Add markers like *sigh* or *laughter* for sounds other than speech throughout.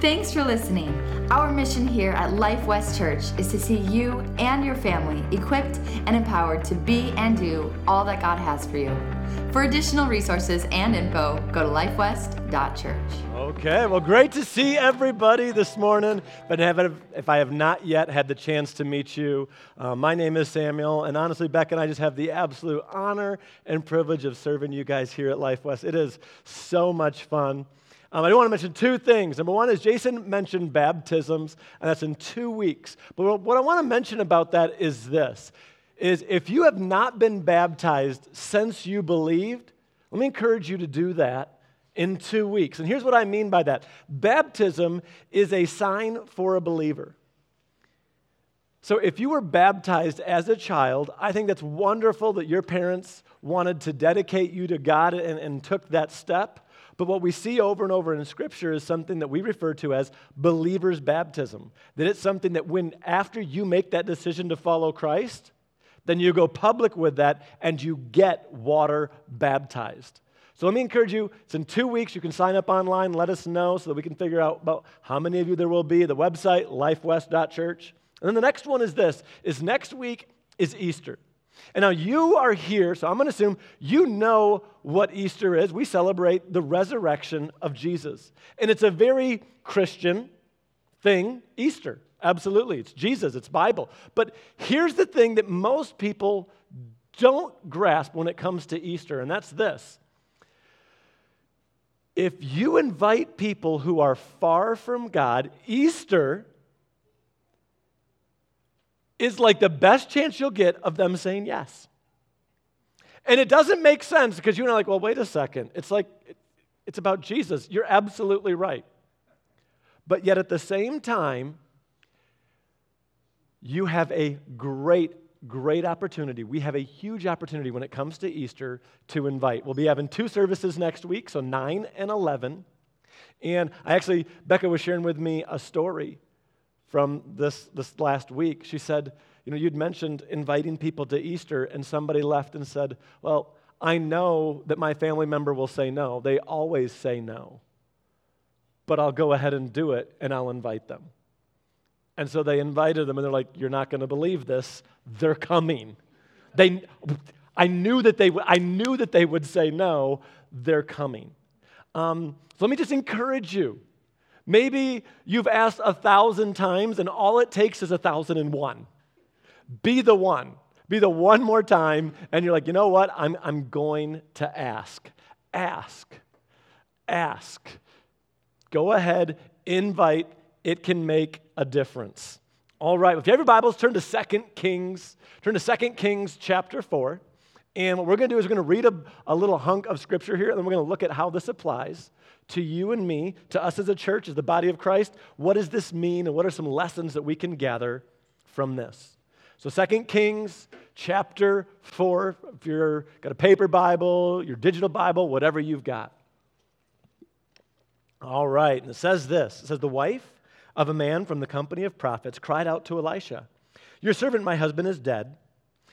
Thanks for listening. Our mission here at Life West Church is to see you and your family equipped and empowered to be and do all that God has for you. For additional resources and info, go to lifewest.church. Okay, well, great to see everybody this morning. But if I have not yet had the chance to meet you, uh, my name is Samuel, and honestly, Beck and I just have the absolute honor and privilege of serving you guys here at Life West. It is so much fun. Um, I do want to mention two things. Number one is Jason mentioned baptisms, and that's in two weeks. But what I want to mention about that is this is if you have not been baptized since you believed, let me encourage you to do that in two weeks. And here's what I mean by that baptism is a sign for a believer. So if you were baptized as a child, I think that's wonderful that your parents wanted to dedicate you to God and, and took that step. But what we see over and over in Scripture is something that we refer to as believer's baptism. That it's something that when, after you make that decision to follow Christ, then you go public with that and you get water baptized. So let me encourage you, it's in two weeks. You can sign up online, let us know so that we can figure out about how many of you there will be. The website, lifewest.church. And then the next one is this, is next week is Easter. And now you are here, so I'm going to assume you know what Easter is. We celebrate the resurrection of Jesus. And it's a very Christian thing, Easter. Absolutely. It's Jesus, it's Bible. But here's the thing that most people don't grasp when it comes to Easter, and that's this. If you invite people who are far from God, Easter is like the best chance you'll get of them saying yes. And it doesn't make sense because you're like, well, wait a second. It's like, it's about Jesus. You're absolutely right. But yet at the same time, you have a great, great opportunity. We have a huge opportunity when it comes to Easter to invite. We'll be having two services next week, so 9 and 11. And I actually, Becca was sharing with me a story from this, this last week. She said, You know, you'd mentioned inviting people to Easter, and somebody left and said, Well, I know that my family member will say no. They always say no. But I'll go ahead and do it, and I'll invite them. And so they invited them, and they're like, You're not going to believe this. They're coming. They, I, knew that they, I knew that they would say no. They're coming. Um, so let me just encourage you Maybe you've asked a thousand times and all it takes is a thousand and one. Be the one. Be the one more time, and you're like, you know what? I'm, I'm going to ask. Ask. Ask. Go ahead, invite. It can make a difference. All right, if you have your Bibles, turn to 2 Kings. Turn to 2 Kings chapter 4. And what we're going to do is we're going to read a, a little hunk of scripture here, and then we're going to look at how this applies to you and me, to us as a church, as the body of Christ. What does this mean, and what are some lessons that we can gather from this? So, Second Kings chapter 4, if you've got a paper Bible, your digital Bible, whatever you've got. All right, and it says this it says, The wife of a man from the company of prophets cried out to Elisha, Your servant, my husband, is dead,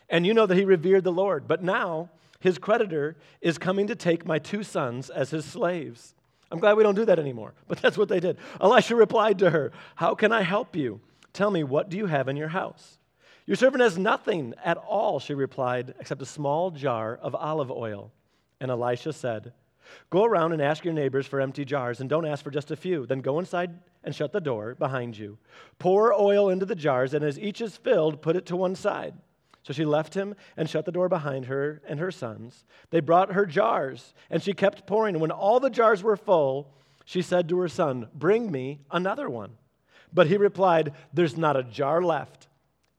and you know that he revered the Lord, but now his creditor is coming to take my two sons as his slaves. I'm glad we don't do that anymore, *laughs* but that's what they did. Elisha replied to her, How can I help you? Tell me, what do you have in your house? Your servant has nothing at all, she replied, except a small jar of olive oil. And Elisha said, Go around and ask your neighbors for empty jars, and don't ask for just a few. Then go inside and shut the door behind you. Pour oil into the jars, and as each is filled, put it to one side. So she left him and shut the door behind her and her sons. They brought her jars, and she kept pouring. When all the jars were full, she said to her son, Bring me another one. But he replied, There's not a jar left.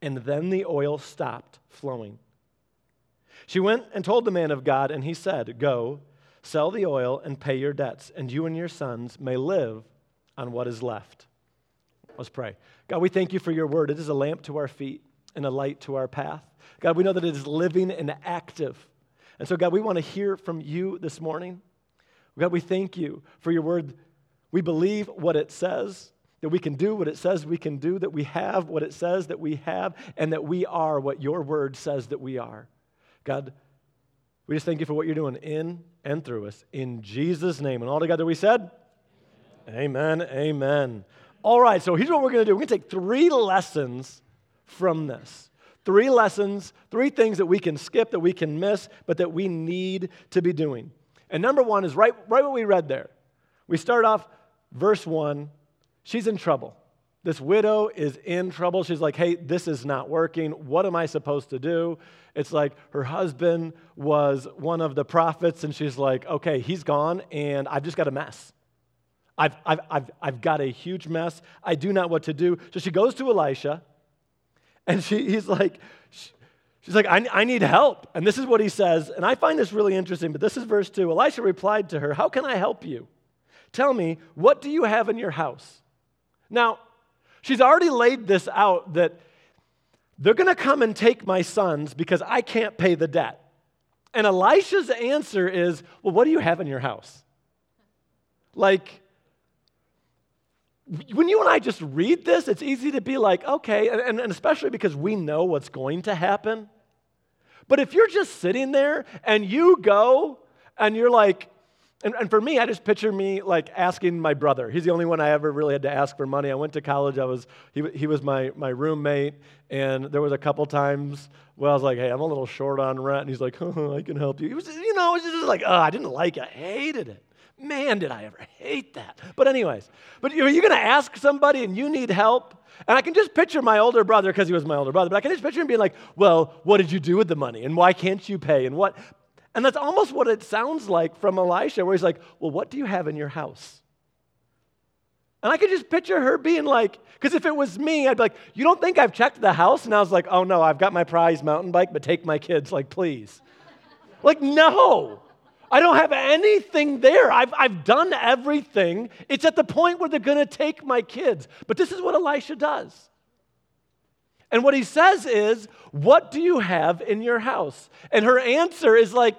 And then the oil stopped flowing. She went and told the man of God, and he said, Go, sell the oil and pay your debts, and you and your sons may live on what is left. Let's pray. God, we thank you for your word. It is a lamp to our feet and a light to our path. God, we know that it is living and active. And so, God, we want to hear from you this morning. God, we thank you for your word. We believe what it says, that we can do what it says we can do, that we have what it says that we have, and that we are what your word says that we are. God, we just thank you for what you're doing in and through us. In Jesus' name. And all together we said, Amen. Amen. All right, so here's what we're going to do. We're going to take three lessons from this. Three lessons, three things that we can skip, that we can miss, but that we need to be doing. And number one is right, right what we read there. We start off verse one. She's in trouble. This widow is in trouble. She's like, hey, this is not working. What am I supposed to do? It's like her husband was one of the prophets, and she's like, okay, he's gone, and I've just got a mess. I've, I've, I've, I've got a huge mess. I do not what to do. So she goes to Elisha, and she, he's like, she's like, I, I need help. And this is what he says. And I find this really interesting, but this is verse 2. Elisha replied to her, How can I help you? Tell me, what do you have in your house? Now, She's already laid this out that they're going to come and take my sons because I can't pay the debt. And Elisha's answer is, Well, what do you have in your house? Like, when you and I just read this, it's easy to be like, okay, and, and, especially because we know what's going to happen. But if you're just sitting there and you go and you're like, and, and, for me, I just picture me like asking my brother. He's the only one I ever really had to ask for money. I went to college. I was he, he was my, my roommate, and there was a couple times where I was like, "Hey, I'm a little short on rent," and he's like, oh, *laughs* "I can help you." He was, you know, it was just like, "Oh, I didn't like it. I hated it." Man, did I ever hate that. But anyways, but are you going to ask somebody and you need help? And I can just picture my older brother because he was my older brother. But I can just picture him being like, "Well, what did you do with the money? And why can't you pay? And what?" And that's almost what it sounds like from Elisha, where he's like, Well, what do you have in your house? And I could just picture her being like, because if it was me, I'd be like, You don't think I've checked the house? And I was like, Oh no, I've got my prize mountain bike, but take my kids, like, please. like, no, I don't have anything there. I've, I've done everything. It's at the point where they're going to take my kids. But this is what Elisha does. And what he says is, What do you have in your house? And her answer is like,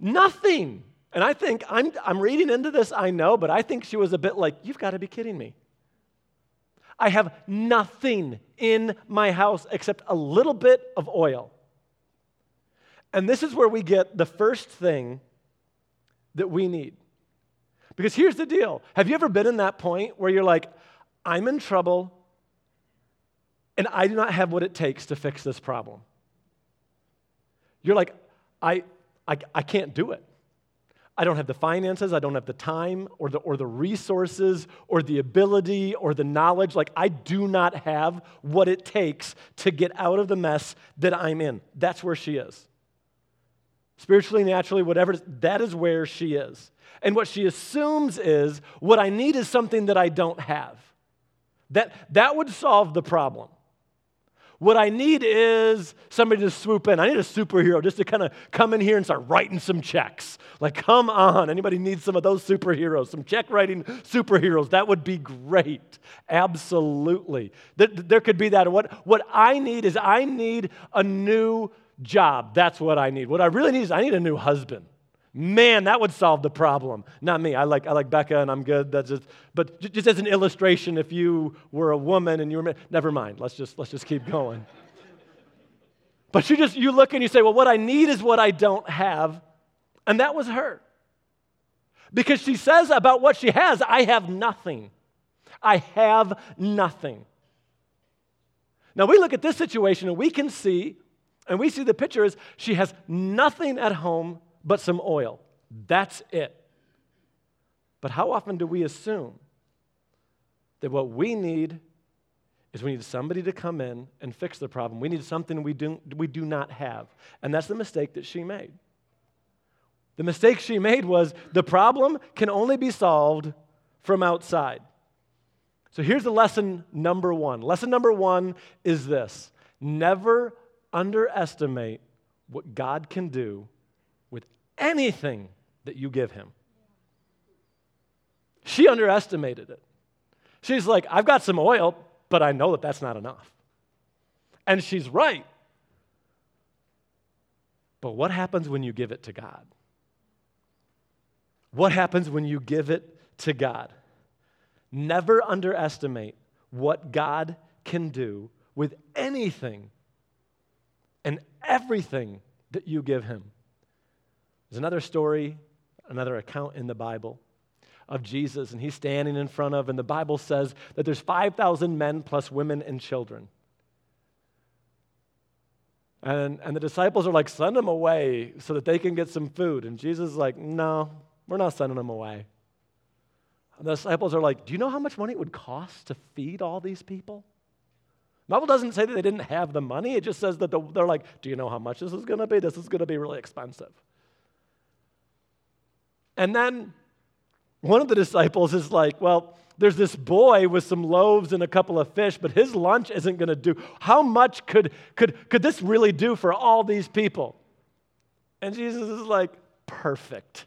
Nothing. And I think, I'm, I'm reading into this, I know, but I think she was a bit like, You've got to be kidding me. I have nothing in my house except a little bit of oil. And this is where we get the first thing that we need. Because here's the deal Have you ever been in that point where you're like, I'm in trouble, and I do not have what it takes to fix this problem. You're like, I, I, I can't do it. I don't have the finances, I don't have the time or the, or the resources or the ability or the knowledge. Like, I do not have what it takes to get out of the mess that I'm in. That's where she is. Spiritually, naturally, whatever, that is where she is. And what she assumes is what I need is something that I don't have. That, that would solve the problem. What I need is somebody to swoop in. I need a superhero just to kind of come in here and start writing some checks. Like, come on. Anybody needs some of those superheroes, some check writing superheroes? That would be great. Absolutely. There could be that. What, what I need is I need a new job. That's what I need. What I really need is I need a new husband. Man, that would solve the problem. Not me. I like, I like Becca and I'm good. That's just, but just as an illustration, if you were a woman and you were, never mind. Let's just, let's just keep going. *laughs* but you just, you look and you say, well, what I need is what I don't have. And that was her. Because she says about what she has, I have nothing. I have nothing. Now we look at this situation and we can see, and we see the picture is she has nothing at home but some oil. That's it. But how often do we assume that what we need is we need somebody to come in and fix the problem? We need something we do, we do not have. And that's the mistake that she made. The mistake she made was the problem can only be solved from outside. So here's the lesson number one. Lesson number one is this never underestimate what God can do with anything that you give him. She underestimated it. She's like, I've got some oil, but I know that that's not enough. And she's right. But what happens when you give it to God? What happens when you give it to God? Never underestimate what God can do with anything and everything that you give Him. There's another story, another account in the Bible of Jesus, and he's standing in front of, and the Bible says that there's 5,000 men plus women and children. And, and the disciples are like, send them away so that they can get some food. And Jesus is like, no, we're not sending them away. And the disciples are like, do you know how much money it would cost to feed all these people? Bible doesn't say that they didn't have the money. It just says that the, they're like, do you know how much this is going to be? This is going to be really expensive. And then one of the disciples is like, well, there's this boy with some loaves and a couple of fish, but his lunch isn't going to do. How much could, could, could this really do for all these people? And Jesus is like, perfect.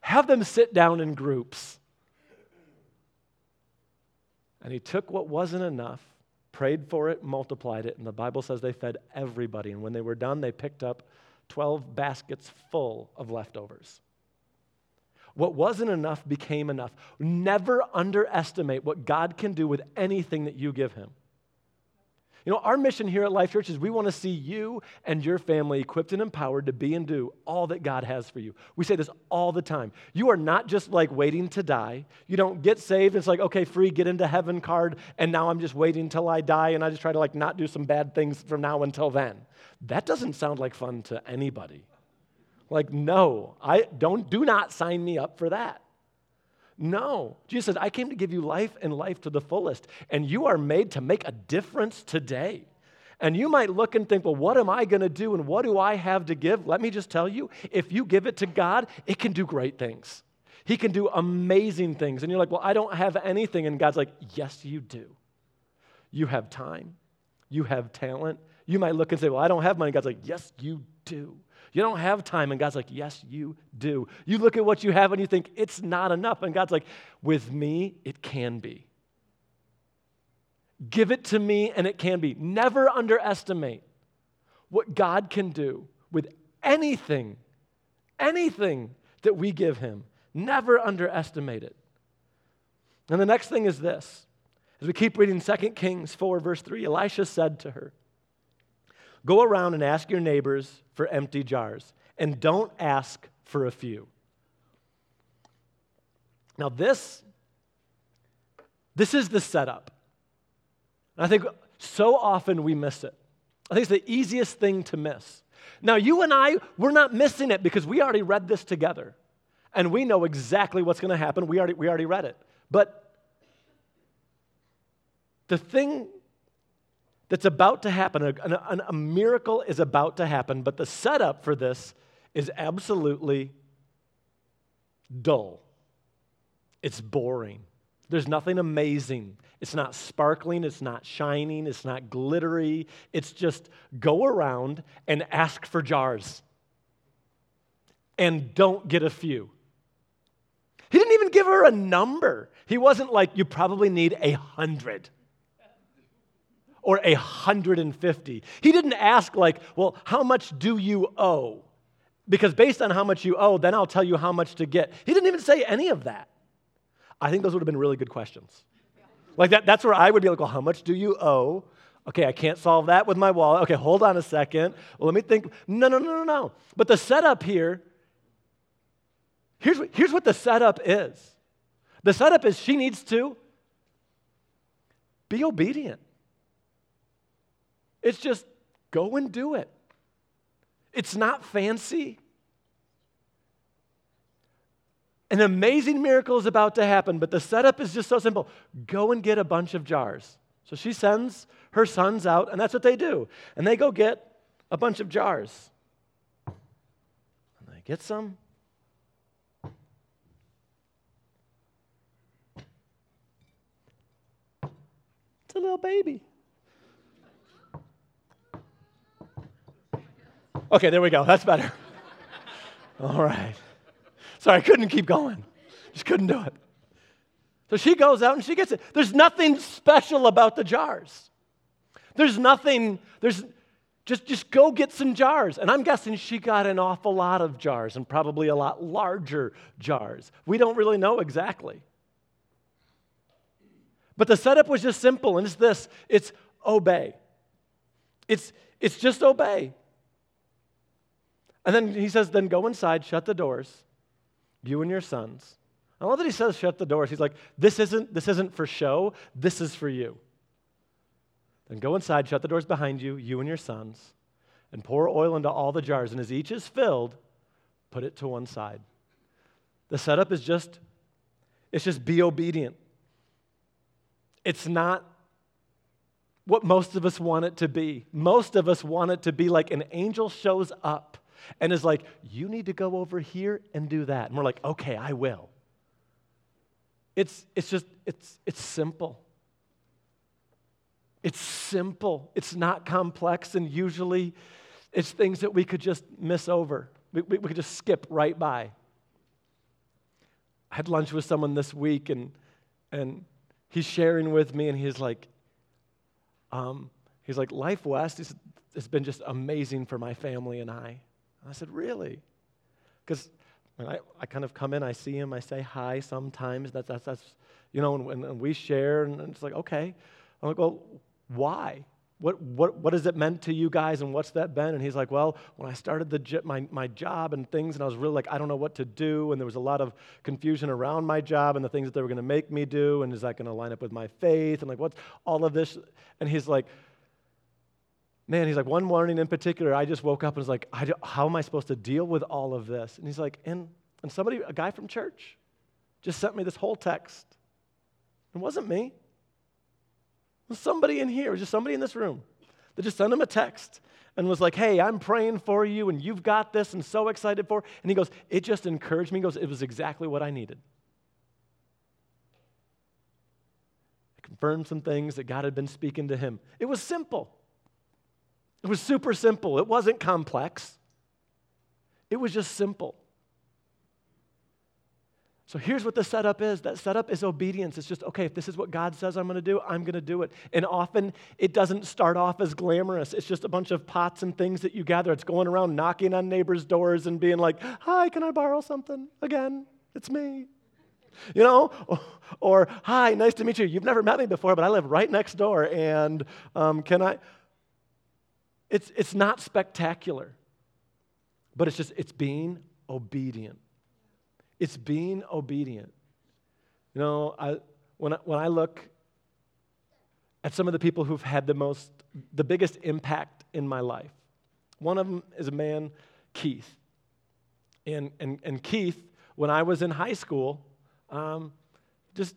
Have them sit down in groups. And he took what wasn't enough, prayed for it, multiplied it, and the Bible says they fed everybody. And when they were done, they picked up 12 baskets full of leftovers. What wasn't enough became enough. Never underestimate what God can do with anything that you give Him. You know, our mission here at Life Church is we want to see you and your family equipped and empowered to be and do all that God has for you. We say this all the time. You are not just like waiting to die. You don't get saved. It's like, okay, free, get into heaven card, and now I'm just waiting till I die and I just try to like not do some bad things from now until then. That doesn't sound like fun to anybody. Like, no, I don't do not sign me up for that. No. Jesus says, I came to give you life and life to the fullest. And you are made to make a difference today. And you might look and think, well, what am I going to do and what do I have to give? Let me just tell you if you give it to God, it can do great things. He can do amazing things. And you're like, well, I don't have anything. And God's like, yes, you do. You have time, you have talent. You might look and say, well, I don't have money. God's like, yes, you do. You don't have time. And God's like, Yes, you do. You look at what you have and you think, It's not enough. And God's like, With me, it can be. Give it to me and it can be. Never underestimate what God can do with anything, anything that we give Him. Never underestimate it. And the next thing is this. As we keep reading 2 Kings 4, verse 3, Elisha said to her, Go around and ask your neighbors for empty jars, and don't ask for a few. Now, this, this is the setup. And I think so often we miss it. I think it's the easiest thing to miss. Now, you and I, we're not missing it because we already read this together. And we know exactly what's going to happen. We already, we already read it. But the thing that's about to happen. A, a, a, miracle is about to happen, but the setup for this is absolutely dull. It's boring. There's nothing amazing. It's not sparkling, it's not shining, it's not glittery. It's just go around and ask for jars. And don't get a few. He didn't even give her a number. He wasn't like, you probably need a hundred or a 150. He didn't ask, like, well, how much do you owe? Because based on how much you owe, then I'll tell you how much to get. He didn't even say any of that. I think those would have been really good questions. Like that, that's where I would be like, well, how much do you owe? Okay, I can't solve that with my wallet. Okay, hold on a second. Well, let me think. No, no, no, no, no. But the setup here, here's what, here's what the setup is. The setup is she needs to be obedient. It's just go and do it. It's not fancy. An amazing miracle is about to happen, but the setup is just so simple. Go and get a bunch of jars. So she sends her sons out, and that's what they do. And they go get a bunch of jars. And they get some. It's a little baby. Okay, there we go. That's better. *laughs* All right. Sorry, I couldn't keep going. Just couldn't do it. So she goes out and she gets it. There's nothing special about the jars. There's nothing, there's just, just go get some jars. And I'm guessing she got an awful lot of jars and probably a lot larger jars. We don't really know exactly. But the setup was just simple, and it's this it's obey. It's, it's just obey. And then he says, then go inside, shut the doors, you and your sons. I love that he says shut the doors. He's like, this isn't, this isn't for show, this is for you. Then go inside, shut the doors behind you, you and your sons, and pour oil into all the jars. And as each is filled, put it to one side. The setup is just, it's just be obedient. It's not what most of us want it to be. Most of us want it to be like an angel shows up and is like, you need to go over here and do that. And we're like, okay, I will. It's, it's just, it's, it's simple. It's simple. It's not complex, and usually it's things that we could just miss over. We, we, we could just skip right by. I had lunch with someone this week, and, and he's sharing with me, and he's like, um, he's like, Life West has been just amazing for my family and I. I said, Really? Because I, I kind of come in, I see him, I say hi sometimes. That's, that's, that's you know, and, and we share, and it's like, okay. I'm like, well, why? What, what, what has it meant to you guys, and what's that been? And he's like, well, when I started the, my, my job and things, and I was really like, I don't know what to do, and there was a lot of confusion around my job and the things that they were going to make me do, and is that going to line up with my faith, and like, what's all of this? And he's like, man, he's like, one morning in particular, I just woke up and was like, how am I supposed to deal with all of this? And he's like, and, and somebody, a guy from church, just sent me this whole text. It wasn't me. It was somebody in here, it was just somebody in this room that just sent him a text and was like, hey, I'm praying for you and you've got this and so excited for. And he goes, it just encouraged me. He goes, it was exactly what I needed. It confirmed some things that God had been speaking to him. It was simple. It was super simple. It wasn't complex, it was just simple. So here's what the setup is that setup is obedience. It's just, okay, if this is what God says I'm going to do, I'm going to do it. And often it doesn't start off as glamorous. It's just a bunch of pots and things that you gather. It's going around knocking on neighbors' doors and being like, hi, can I borrow something? Again, it's me. You know? Or, hi, nice to meet you. You've never met me before, but I live right next door. And um, can I? It's, it's not spectacular, but it's just, it's being obedient. It's being obedient. You know, I, when, I, when I look at some of the people who've had the most, the biggest impact in my life, one of them is a man, Keith. And, and, and Keith, when I was in high school, um, just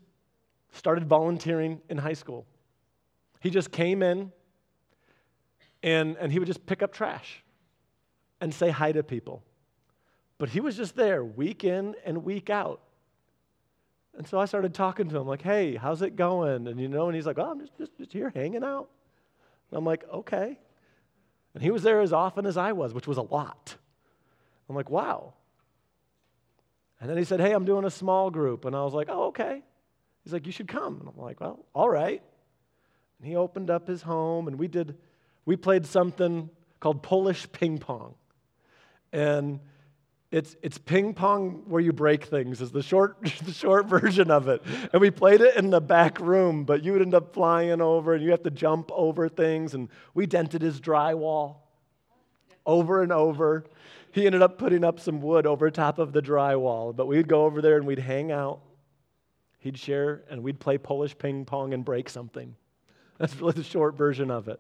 started volunteering in high school. He just came in and, and he would just pick up trash and say hi to people. But he was just there week in and week out. And so I started talking to him, like, hey, how's it going? And you know, and he's like, oh, I'm just, just, just here hanging out. And I'm like, okay. And he was there as often as I was, which was a lot. I'm like, wow. And then he said, hey, I'm doing a small group. And I was like, oh, okay. He's like, you should come. And I'm like, well, all right. And he opened up his home, and we did we played something called Polish ping pong. And it's, it's ping pong where you break things, is the short, *laughs* the short version of it. And we played it in the back room, but you would end up flying over and you have to jump over things. And we dented his drywall over and over. He ended up putting up some wood over top of the drywall, but we'd go over there and we'd hang out. He'd share and we'd play Polish ping pong and break something. That's really the short version of it.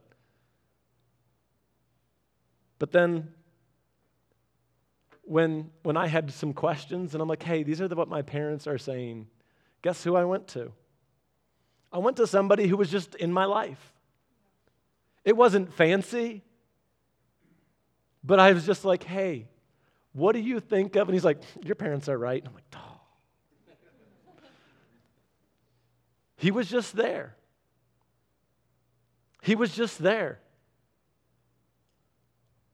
But then when, when I had some questions and I'm like, hey, these are the, what my parents are saying, guess who I went to? I went to somebody who was just in my life. It wasn't fancy, but I was just like, hey, what do you think of? And he's like, your parents are right. And I'm like, oh. he was just there. He was just there.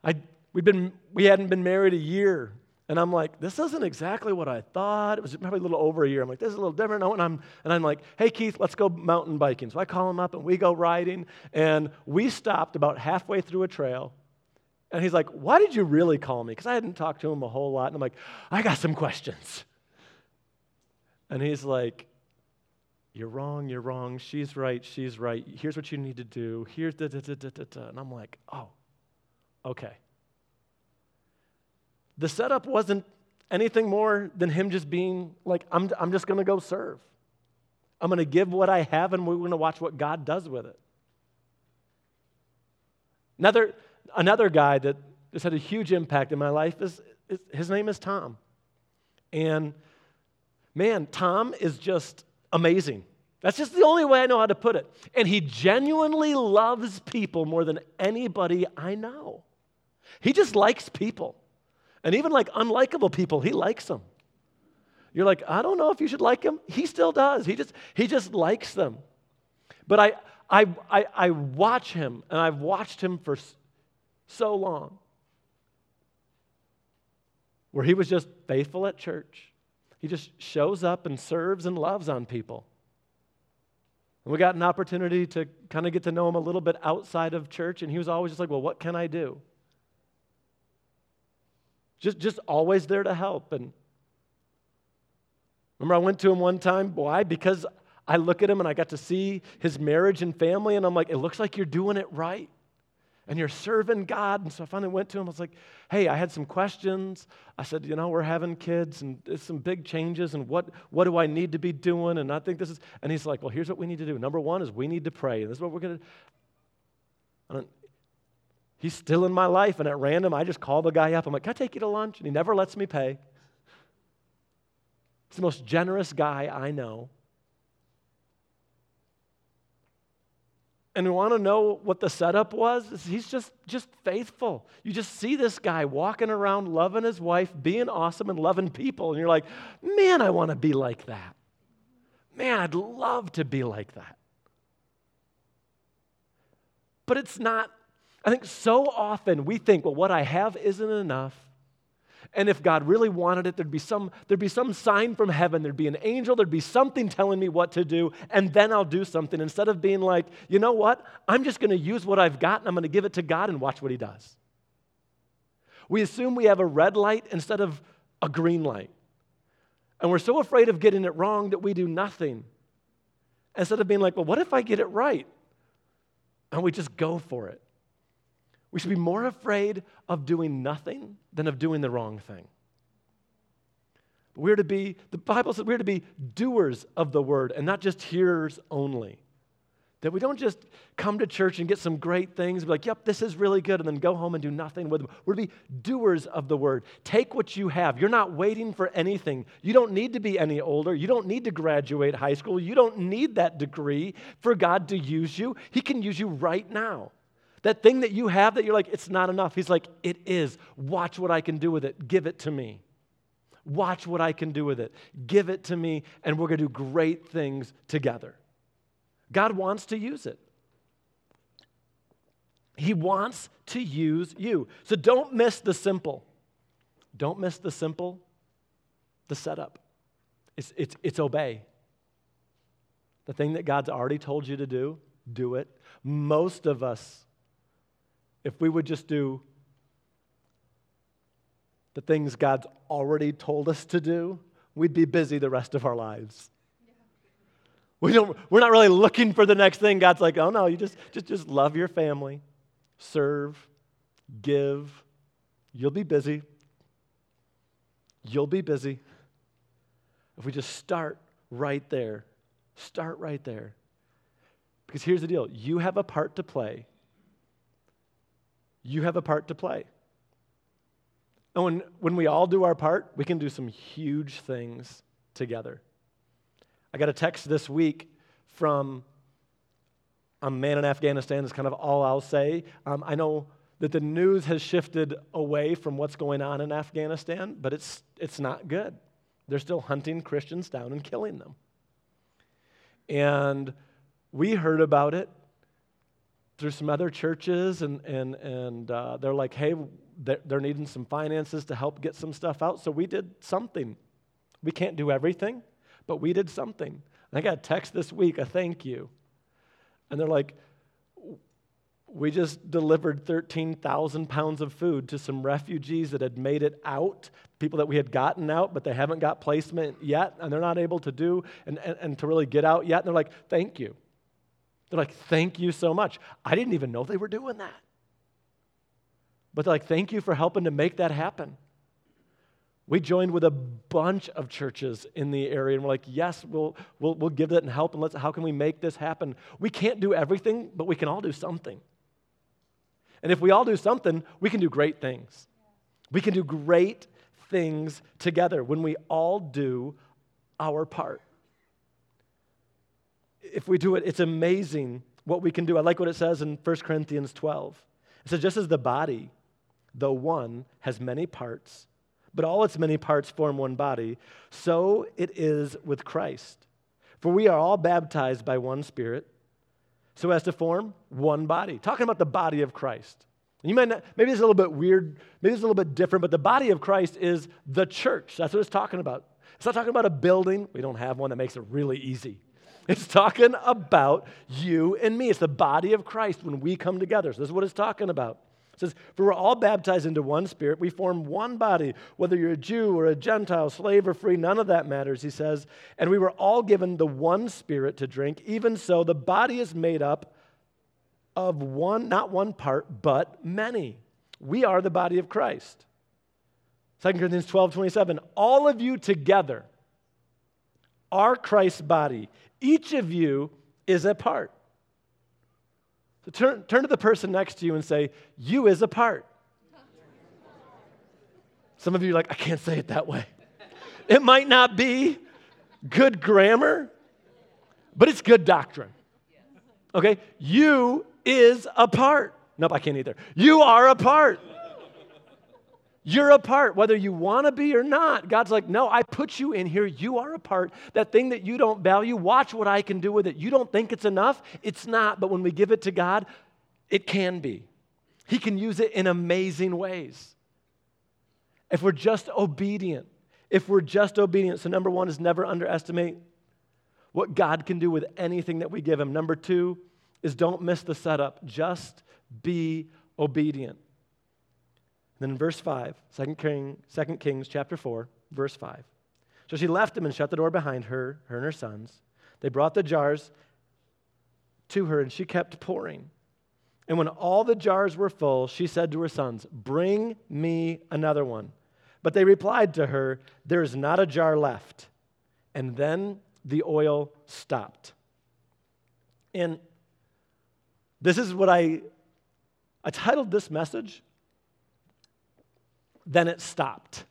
I, we'd been, we hadn't been married a year. And I'm like, this isn't exactly what I thought. It was probably a little over a year. I'm like, this is a little different. And I'm, and I'm like, hey, Keith, let's go mountain biking. So I call him up and we go riding. And we stopped about halfway through a trail. And he's like, why did you really call me? Because I hadn't talked to him a whole lot. And I'm like, I got some questions. And he's like, you're wrong, you're wrong. She's right, she's right. Here's what you need to do. Here's da da da da da da. And I'm like, oh, Okay. The setup wasn't anything more than him just being like, I'm, I'm just going to go serve. I'm going to give what I have and we're going to watch what God does with it. Another, another guy that has had a huge impact in my life is, is his name is Tom. And man, Tom is just amazing. That's just the only way I know how to put it. And he genuinely loves people more than anybody I know. He just likes people. And even like unlikable people, he likes them. You're like, I don't know if you should like him. He still does. He just, he just likes them. But I, I, I, I watch him, and I've watched him for so long, where he was just faithful at church. He just shows up and serves and loves on people. And we got an opportunity to kind of get to know him a little bit outside of church, and he was always just like, Well, what can I do? Just, just always there to help. And remember, I went to him one time. Why? Because I look at him and I got to see his marriage and family, and I'm like, It looks like you're doing it right and you're serving God. And so I finally went to him. I was like, hey, I had some questions. I said, you know, we're having kids and there's some big changes and what, what do I need to be doing? And I think this is, and he's like, well, here's what we need to do. Number one is we need to pray. And this is what we're going to, he's still in my life. And at random, I just call the guy up. I'm like, can I take you to lunch? And he never lets me pay. He's the most generous guy I know. and we want to know what the setup was he's just just faithful you just see this guy walking around loving his wife being awesome and loving people and you're like man i want to be like that man i'd love to be like that but it's not i think so often we think well what i have isn't enough and if God really wanted it, there'd be some there'd be some sign from heaven, there'd be an angel, there'd be something telling me what to do, and then I'll do something instead of being like, you know what? I'm just going to use what I've got and I'm going to give it to God and watch what he does. We assume we have a red light instead of a green light. And we're so afraid of getting it wrong that we do nothing. Instead of being like, well, what if I get it right? And we just go for it. We should be more afraid of doing nothing than of doing the wrong thing. We're to be, the Bible says we're to be doers of the word and not just hearers only. That we don't just come to church and get some great things, be like, yep, this is really good, and then go home and do nothing with them. We're to be doers of the word. Take what you have. You're not waiting for anything. You don't need to be any older. You don't need to graduate high school. You don't need that degree for God to use you. He can use you right now. That thing that you have that you're like, it's not enough. He's like, it is. Watch what I can do with it. Give it to me. Watch what I can do with it. Give it to me, and we're going to do great things together. God wants to use it. He wants to use you. So don't miss the simple. Don't miss the simple, the setup. It's, it's, it's obey. The thing that God's already told you to do, do it. Most of us if we would just do the things God's already told us to do, we'd be busy the rest of our lives. We don't, we're not really looking for the next thing. God's like, oh no, you just, just, just love your family, serve, give. You'll be busy. You'll be busy. If we just start right there, start right there. Because here's the deal you have a part to play you have a part to play. And when, when we all do our part, we can do some huge things together. I got a text this week from a man in Afghanistan, is kind of all I'll say. Um, I know that the news has shifted away from what's going on in Afghanistan, but it's, it's not good. They're still hunting Christians down and killing them. And we heard about it through some other churches, and, and, and uh, they're like, hey, they're, they're needing some finances to help get some stuff out. So we did something. We can't do everything, but we did something. And I got a text this week, a thank you. And they're like, we just delivered 13,000 pounds of food to some refugees that had made it out, people that we had gotten out, but they haven't got placement yet, and they're not able to do and, and, and to really get out yet. And they're like, thank you. They're like, thank you so much. I didn't even know they were doing that. But they're like, thank you for helping to make that happen. We joined with a bunch of churches in the area, and we're like, yes, we'll, we'll, we'll give it and help, and let's, how can we make this happen? We can't do everything, but we can all do something. And if we all do something, we can do great things. We can do great things together when we all do our part. If we do it, it's amazing what we can do. I like what it says in 1 Corinthians 12. It says, just as the body, though one, has many parts, but all its many parts form one body, so it is with Christ. For we are all baptized by one Spirit, so as to form one body. Talking about the body of Christ. You might not, maybe it's a little bit weird, maybe it's a little bit different, but the body of Christ is the church. That's what it's talking about. It's not talking about a building. We don't have one that makes it really easy. It's talking about you and me. It's the body of Christ when we come together. So this is what it's talking about. It says, For we're all baptized into one spirit. We form one body, whether you're a Jew or a Gentile, slave or free, none of that matters, he says. And we were all given the one spirit to drink. Even so, the body is made up of one, not one part, but many. We are the body of Christ. 2 Corinthians 12, 27. All of you together are Christ's body. Each of you is a part. So turn, turn to the person next to you and say, You is a part. Some of you are like, I can't say it that way. It might not be good grammar, but it's good doctrine. Okay? You is a part. Nope, I can't either. You are a part. You're a part, whether you want to be or not. God's like, no, I put you in here. You are a part. That thing that you don't value, watch what I can do with it. You don't think it's enough? It's not. But when we give it to God, it can be. He can use it in amazing ways. If we're just obedient, if we're just obedient. So, number one is never underestimate what God can do with anything that we give Him. Number two is don't miss the setup. Just be obedient. Then in verse 5, 2 King, 2 Kings chapter 4, verse 5. So she left him and shut the door behind her, her and her sons. They brought the jars to her, and she kept pouring. And when all the jars were full, she said to her sons, Bring me another one. But they replied to her, There is not a jar left. And then the oil stopped. And this is what I, I titled this message then it stopped.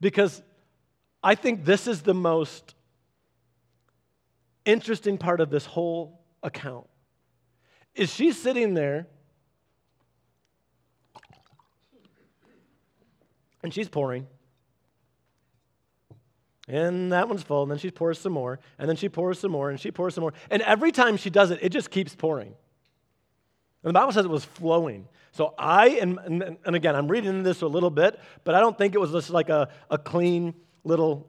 Because I think this is the most interesting part of this whole account. Is she sitting there and she's pouring. And that one's full, and then she pours some more, and then she pours some more, and she pours some more. And every time she does it, it just keeps pouring. And the Bible says it was flowing. So I, and, and, again, I'm reading this a little bit, but I don't think it was just like a, a clean little,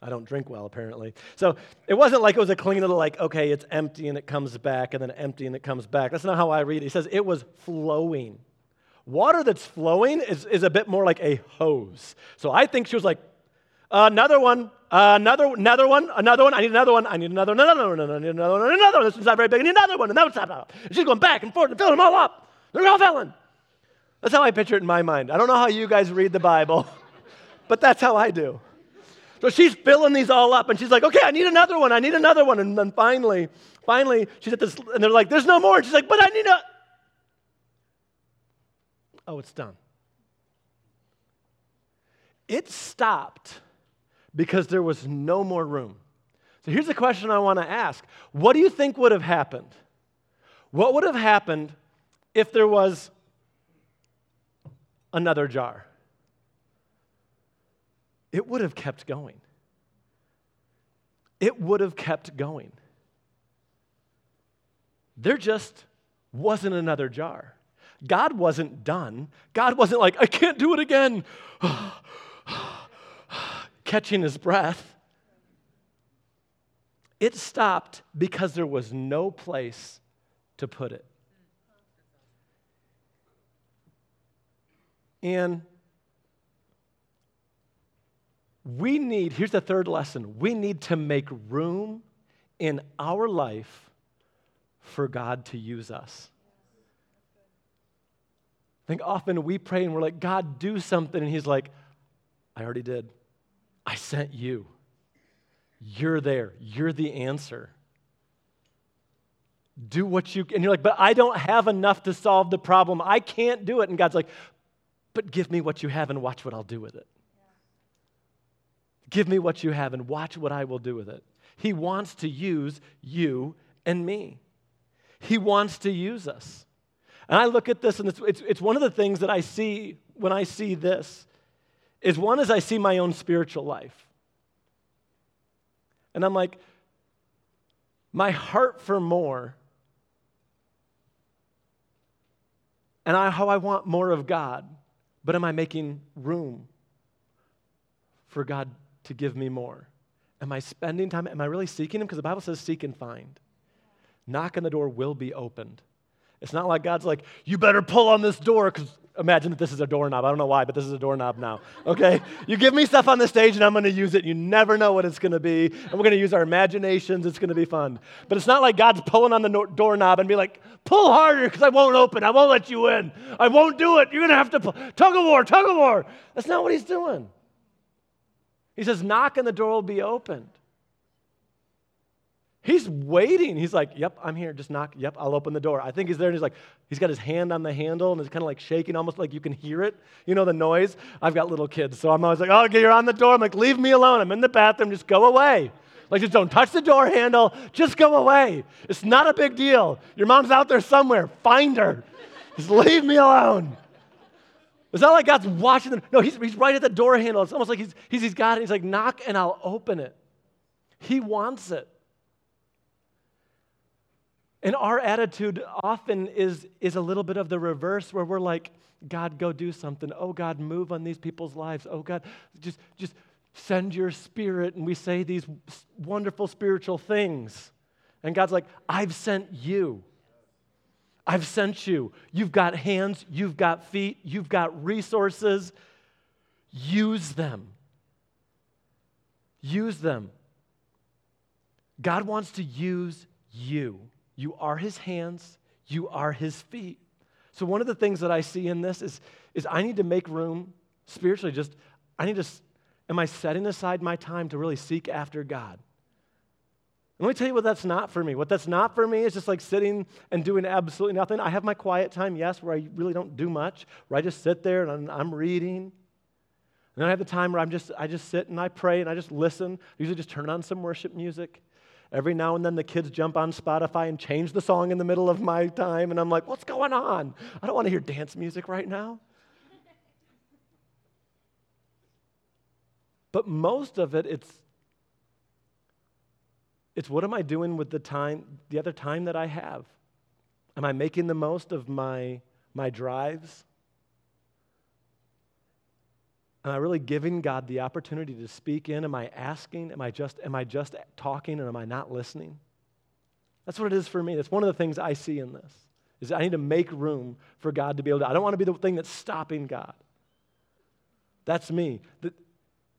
I don't drink well apparently. So it wasn't like it was a clean little, like, okay, it's empty and it comes back, and then empty and it comes back. That's not how I read it. He says it was flowing. Water that's flowing is, is a bit more like a hose. So I think she was like, another one, another, another one, another one. I need another one. I need another one. Another one. I need another one. Another one. This one's not very big. I need another one. And that one's not. She's going back and forth and filling them all up. They're all filling. That's how I picture it in my mind. I don't know how you guys read the Bible, *laughs* but that's how I do. So she's filling these all up, and she's like, okay, I need another one. I need another one. And then finally, finally, she's at this, and they're like, there's no more. And she's like, but I need a. Oh, it's done. It stopped because there was no more room. So here's a question I want to ask What do you think would have happened? What would have happened if there was another jar? It would have kept going. It would have kept going. There just wasn't another jar. God wasn't done. God wasn't like, I can't do it again, *sighs* catching his breath. It stopped because there was no place to put it. And we need, here's the third lesson we need to make room in our life for God to use us. I think often we pray and we're like, God, do something. And He's like, I already did. I sent you. You're there. You're the answer. Do what you and you're like, but I don't have enough to solve the problem. I can't do it. And God's like, but give me what you have and watch what I'll do with it. Give me what you have and watch what I will do with it. He wants to use you and me. He wants to use us. And I look at this, and it's, it's, it's one of the things that I see when I see this is one is I see my own spiritual life. And I'm like, my heart for more and I, how I want more of God, but am I making room for God to give me more? Am I spending time? Am I really seeking Him? Because the Bible says, seek and find. Knock on the door will be opened. It's not like God's like, you better pull on this door because imagine that this is a doorknob. I don't know why, but this is a doorknob now. Okay? you give me stuff on the stage and I'm going to use it. You never know what it's going to be. And we're going to use our imaginations. It's going to be fun. But it's not like God's pulling on the no- doorknob and be like, pull harder because I won't open. I won't let you in. I won't do it. You're going to have to pull. Tug of war, tug of war. That's not what he's doing. He says, knock and the door will be opened. He's waiting. He's like, Yep, I'm here. Just knock. Yep, I'll open the door. I think he's there and he's like, he's got his hand on the handle and it's kind of like shaking, almost like you can hear it. You know, the noise. I've got little kids, so I'm always like, Oh, okay, you're on the door. I'm like, Leave me alone. I'm in the bathroom. Just go away. Like, just don't touch the door handle. Just go away. It's not a big deal. Your mom's out there somewhere. Find her. Just leave me alone. It's not like God's watching them. No, he's, he's right at the door handle. It's almost like he's, he's, he's got it. He's like, knock and I'll open it. He wants it. And our attitude often is, is a little bit of the reverse where we're like, God, go do something. Oh, God, move on these people's lives. Oh, God, just, just send your spirit. And we say these wonderful spiritual things. And God's like, I've sent you. I've sent you. You've got hands, you've got feet, you've got resources. Use them. Use them. God wants to use you. You are his hands, you are his feet. So, one of the things that I see in this is, is I need to make room spiritually, just, I need to, am I setting aside my time to really seek after God? let me tell you what that's not for me. What that's not for me is just like sitting and doing absolutely nothing. I have my quiet time, yes, where I really don't do much, where I just sit there and I'm, I'm reading. And then I have the time where I'm just, I just sit and I pray and I just listen. I usually just turn on some worship music. Every now and then the kids jump on Spotify and change the song in the middle of my time, and I'm like, what's going on? I don't want to hear dance music right now. but most of it, it's it's what am I doing with the time, the other time that I have? Am I making the most of my my drives? Am I really giving God the opportunity to speak in? Am I asking? Am I just, am I just talking and am I not listening? That's what it is for me. That's one of the things I see in this. Is I need to make room for God to be able to. I don't want to be the thing that's stopping God. That's me. The,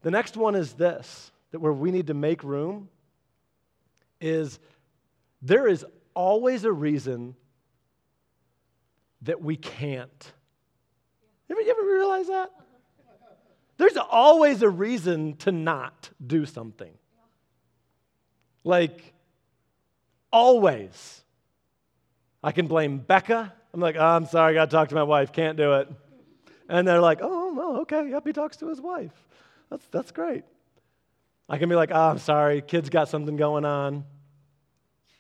the next one is this that where we need to make room is there is always a reason that we can't. You ever, you ever realize that? There's always a reason to not do something. Like, always. I can blame Becca. I'm like, oh, I'm sorry, I got to talk to my wife, can't do it. And they're like, oh, well, okay, yep, he talks to his wife. That's, that's great. I can be like, oh, I'm sorry, kid's got something going on.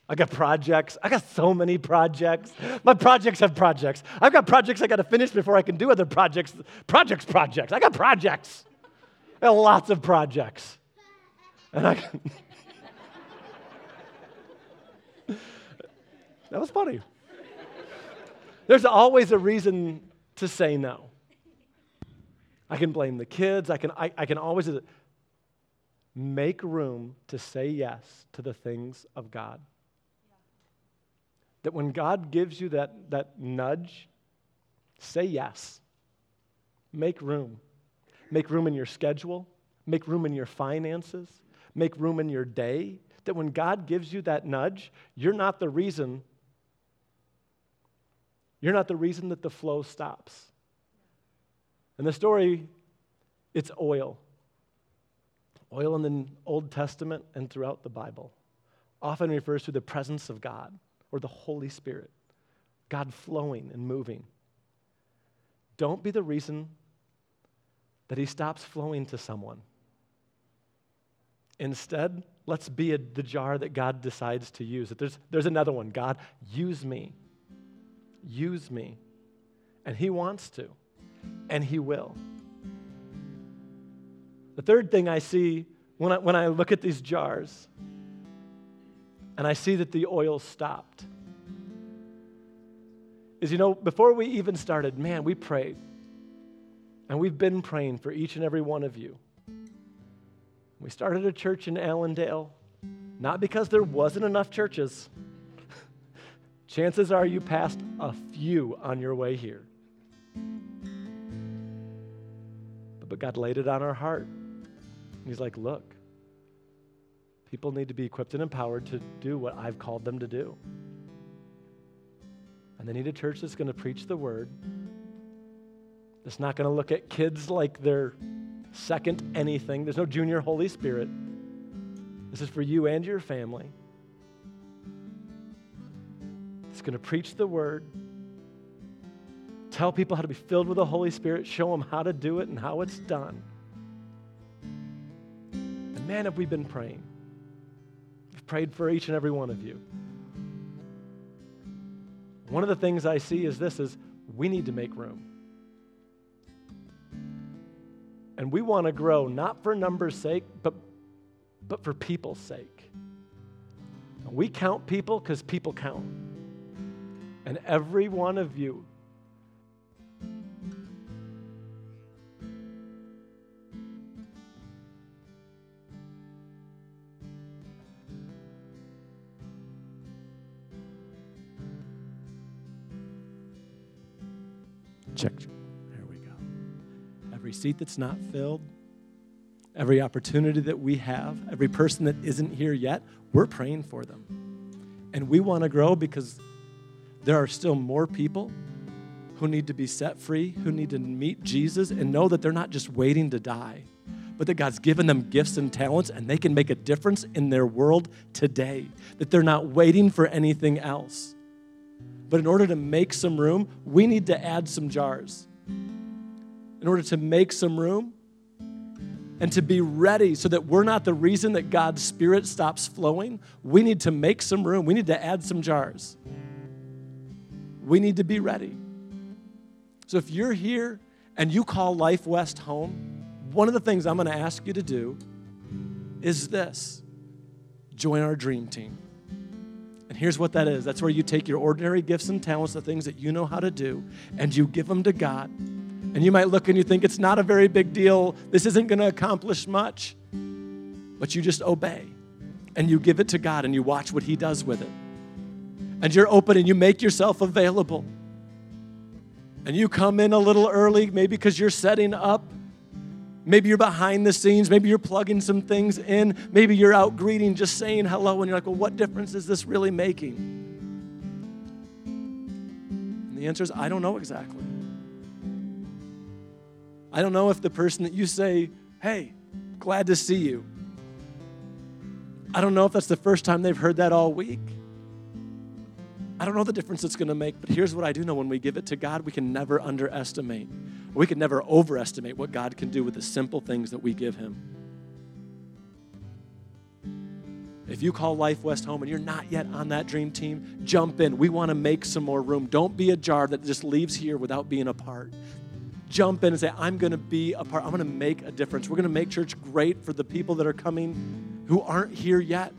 I got projects. I got so many projects. My projects have projects. I've got projects I got to finish before I can do other projects. Projects, projects. I got projects. I got lots of projects. And I *laughs* That was funny. There's always a reason to say no. I can blame the kids. I can, I, I can always make room to say yes to the things of God. That when God gives you that, that nudge, say yes. Make room. Make room in your schedule, make room in your finances, make room in your day. That when God gives you that nudge, you're not the reason. You're not the reason that the flow stops. In the story, it's oil. Oil in the Old Testament and throughout the Bible often refers to the presence of God or the Holy Spirit, God flowing and moving. Don't be the reason that He stops flowing to someone. Instead, let's be a, the jar that God decides to use. There's, there's another one God, use me. Use me. And He wants to, and He will. The third thing I see when I, when I look at these jars and I see that the oil stopped is you know, before we even started, man, we prayed. And we've been praying for each and every one of you. We started a church in Allendale, not because there wasn't enough churches. *laughs* Chances are you passed a few on your way here. But God laid it on our heart. He's like, look, people need to be equipped and empowered to do what I've called them to do. And they need a church that's going to preach the word, that's not going to look at kids like they're second anything. There's no junior Holy Spirit. This is for you and your family. It's going to preach the word, tell people how to be filled with the Holy Spirit, show them how to do it and how it's done And man, have we been praying? Prayed for each and every one of you. One of the things I see is this is we need to make room. And we want to grow not for numbers' sake, but, but for people's sake. We count people because people count. And every one of you seat that's not filled, every opportunity that we have, every person that isn't here yet, we're praying for them. And we want to grow because there are still more people who need to be set free, who need to meet Jesus and know that they're not just waiting to die, but that God's given them gifts and talents and they can make a difference in their world today, that they're not waiting for anything else. But in order to make some room, we need to add some jars. In order to make some room and to be ready so that we're not the reason that God's Spirit stops flowing, we need to make some room. We need to add some jars. We need to be ready. So if you're here and you call Life West home, one of the things I'm going to ask you to do is this join our dream team And here's what that is that's where you take your ordinary gifts and talents, the things that you know how to do, and you give them to God. And you might look and you think it's not a very big deal, this isn't going to accomplish much, but you just obey and you give it to God and you watch what He does with it. And you're open and you make yourself available. And you come in a little early, maybe because you're setting up Maybe you're behind the scenes. Maybe you're plugging some things in. Maybe you're out greeting, just saying hello, and you're like, well, what difference is this really making? And the answer is, I don't know exactly. I don't know if the person that you say, hey, glad to see you, I don't know if that's the first time they've heard that all week. I don't know the difference it's going to make, but here's what I do know when we give it to God, we can never underestimate, we can never overestimate what God can do with the simple things that we give Him. If you call Life West home and you're not yet on that dream team, jump in. We want to make some more room. Don't be a jar that just leaves here without being a part. Jump in and say, I'm going to be a part. I'm going to make a difference. We're going to make church great for the people that are coming who aren't here yet.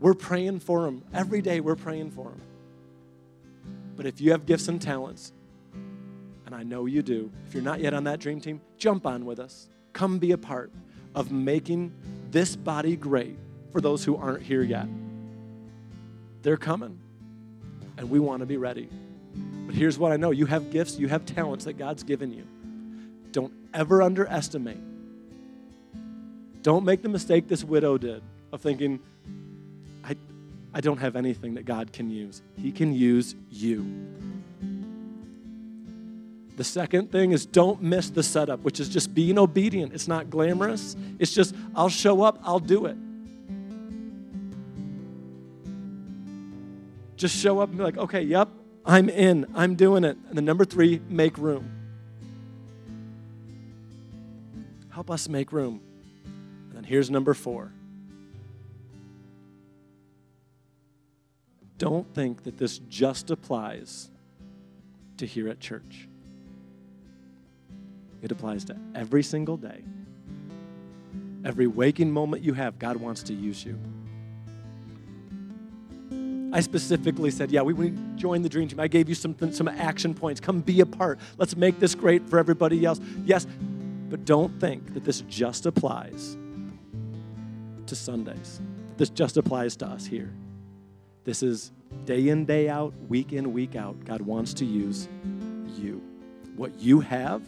We're praying for them. Every day we're praying for them. But if you have gifts and talents, and I know you do, if you're not yet on that dream team, jump on with us. Come be a part of making this body great for those who aren't here yet. They're coming, and we want to be ready. But here's what I know you have gifts, you have talents that God's given you. Don't ever underestimate. Don't make the mistake this widow did of thinking, I don't have anything that God can use. He can use you. The second thing is don't miss the setup, which is just being obedient. It's not glamorous, it's just I'll show up, I'll do it. Just show up and be like, okay, yep, I'm in, I'm doing it. And the number three, make room. Help us make room. And then here's number four. Don't think that this just applies to here at church. It applies to every single day. Every waking moment you have, God wants to use you. I specifically said, yeah, we, we joined the dream team. I gave you some, some action points. Come be a part. Let's make this great for everybody else. Yes, but don't think that this just applies to Sundays. This just applies to us here. This is day in, day out, week in, week out. God wants to use you. What you have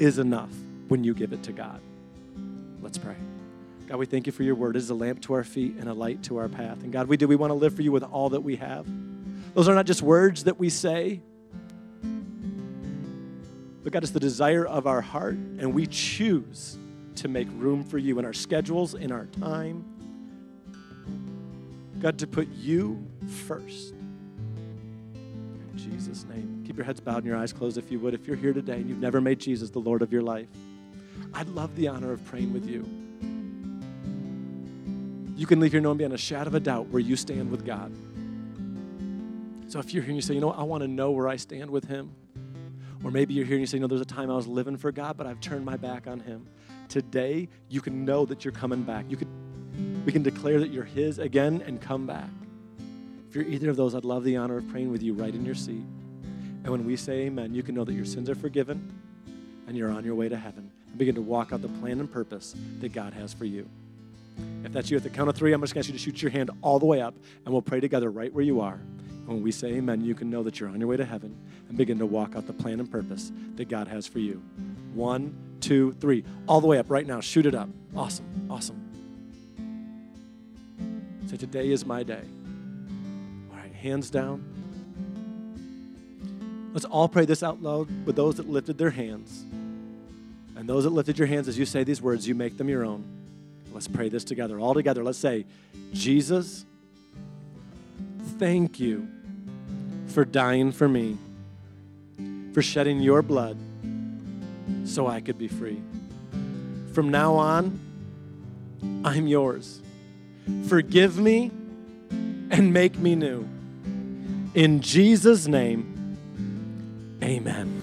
is enough when you give it to God. Let's pray. God, we thank you for your word. It is a lamp to our feet and a light to our path. And God, we do. We want to live for you with all that we have. Those are not just words that we say, but God, it's the desire of our heart, and we choose to make room for you in our schedules, in our time. God, to put you first. In Jesus' name. Keep your heads bowed and your eyes closed if you would. If you're here today and you've never made Jesus the Lord of your life, I'd love the honor of praying with you. You can leave here knowing beyond a shadow of a doubt where you stand with God. So if you're here and you say, you know, I want to know where I stand with Him, or maybe you're here and you say, you know, there's a time I was living for God, but I've turned my back on Him. Today, you can know that you're coming back. You could, we can declare that you're His again and come back. If you're either of those, I'd love the honor of praying with you right in your seat. And when we say amen, you can know that your sins are forgiven and you're on your way to heaven and begin to walk out the plan and purpose that God has for you. If that's you at the count of three, I'm just going to ask you to shoot your hand all the way up and we'll pray together right where you are. And when we say amen, you can know that you're on your way to heaven and begin to walk out the plan and purpose that God has for you. One, two, three. All the way up right now. Shoot it up. Awesome. Awesome. Say, today is my day. All right, hands down. Let's all pray this out loud with those that lifted their hands. And those that lifted your hands, as you say these words, you make them your own. Let's pray this together. All together, let's say, Jesus, thank you for dying for me, for shedding your blood so I could be free. From now on, I'm yours. Forgive me and make me new. In Jesus' name, amen.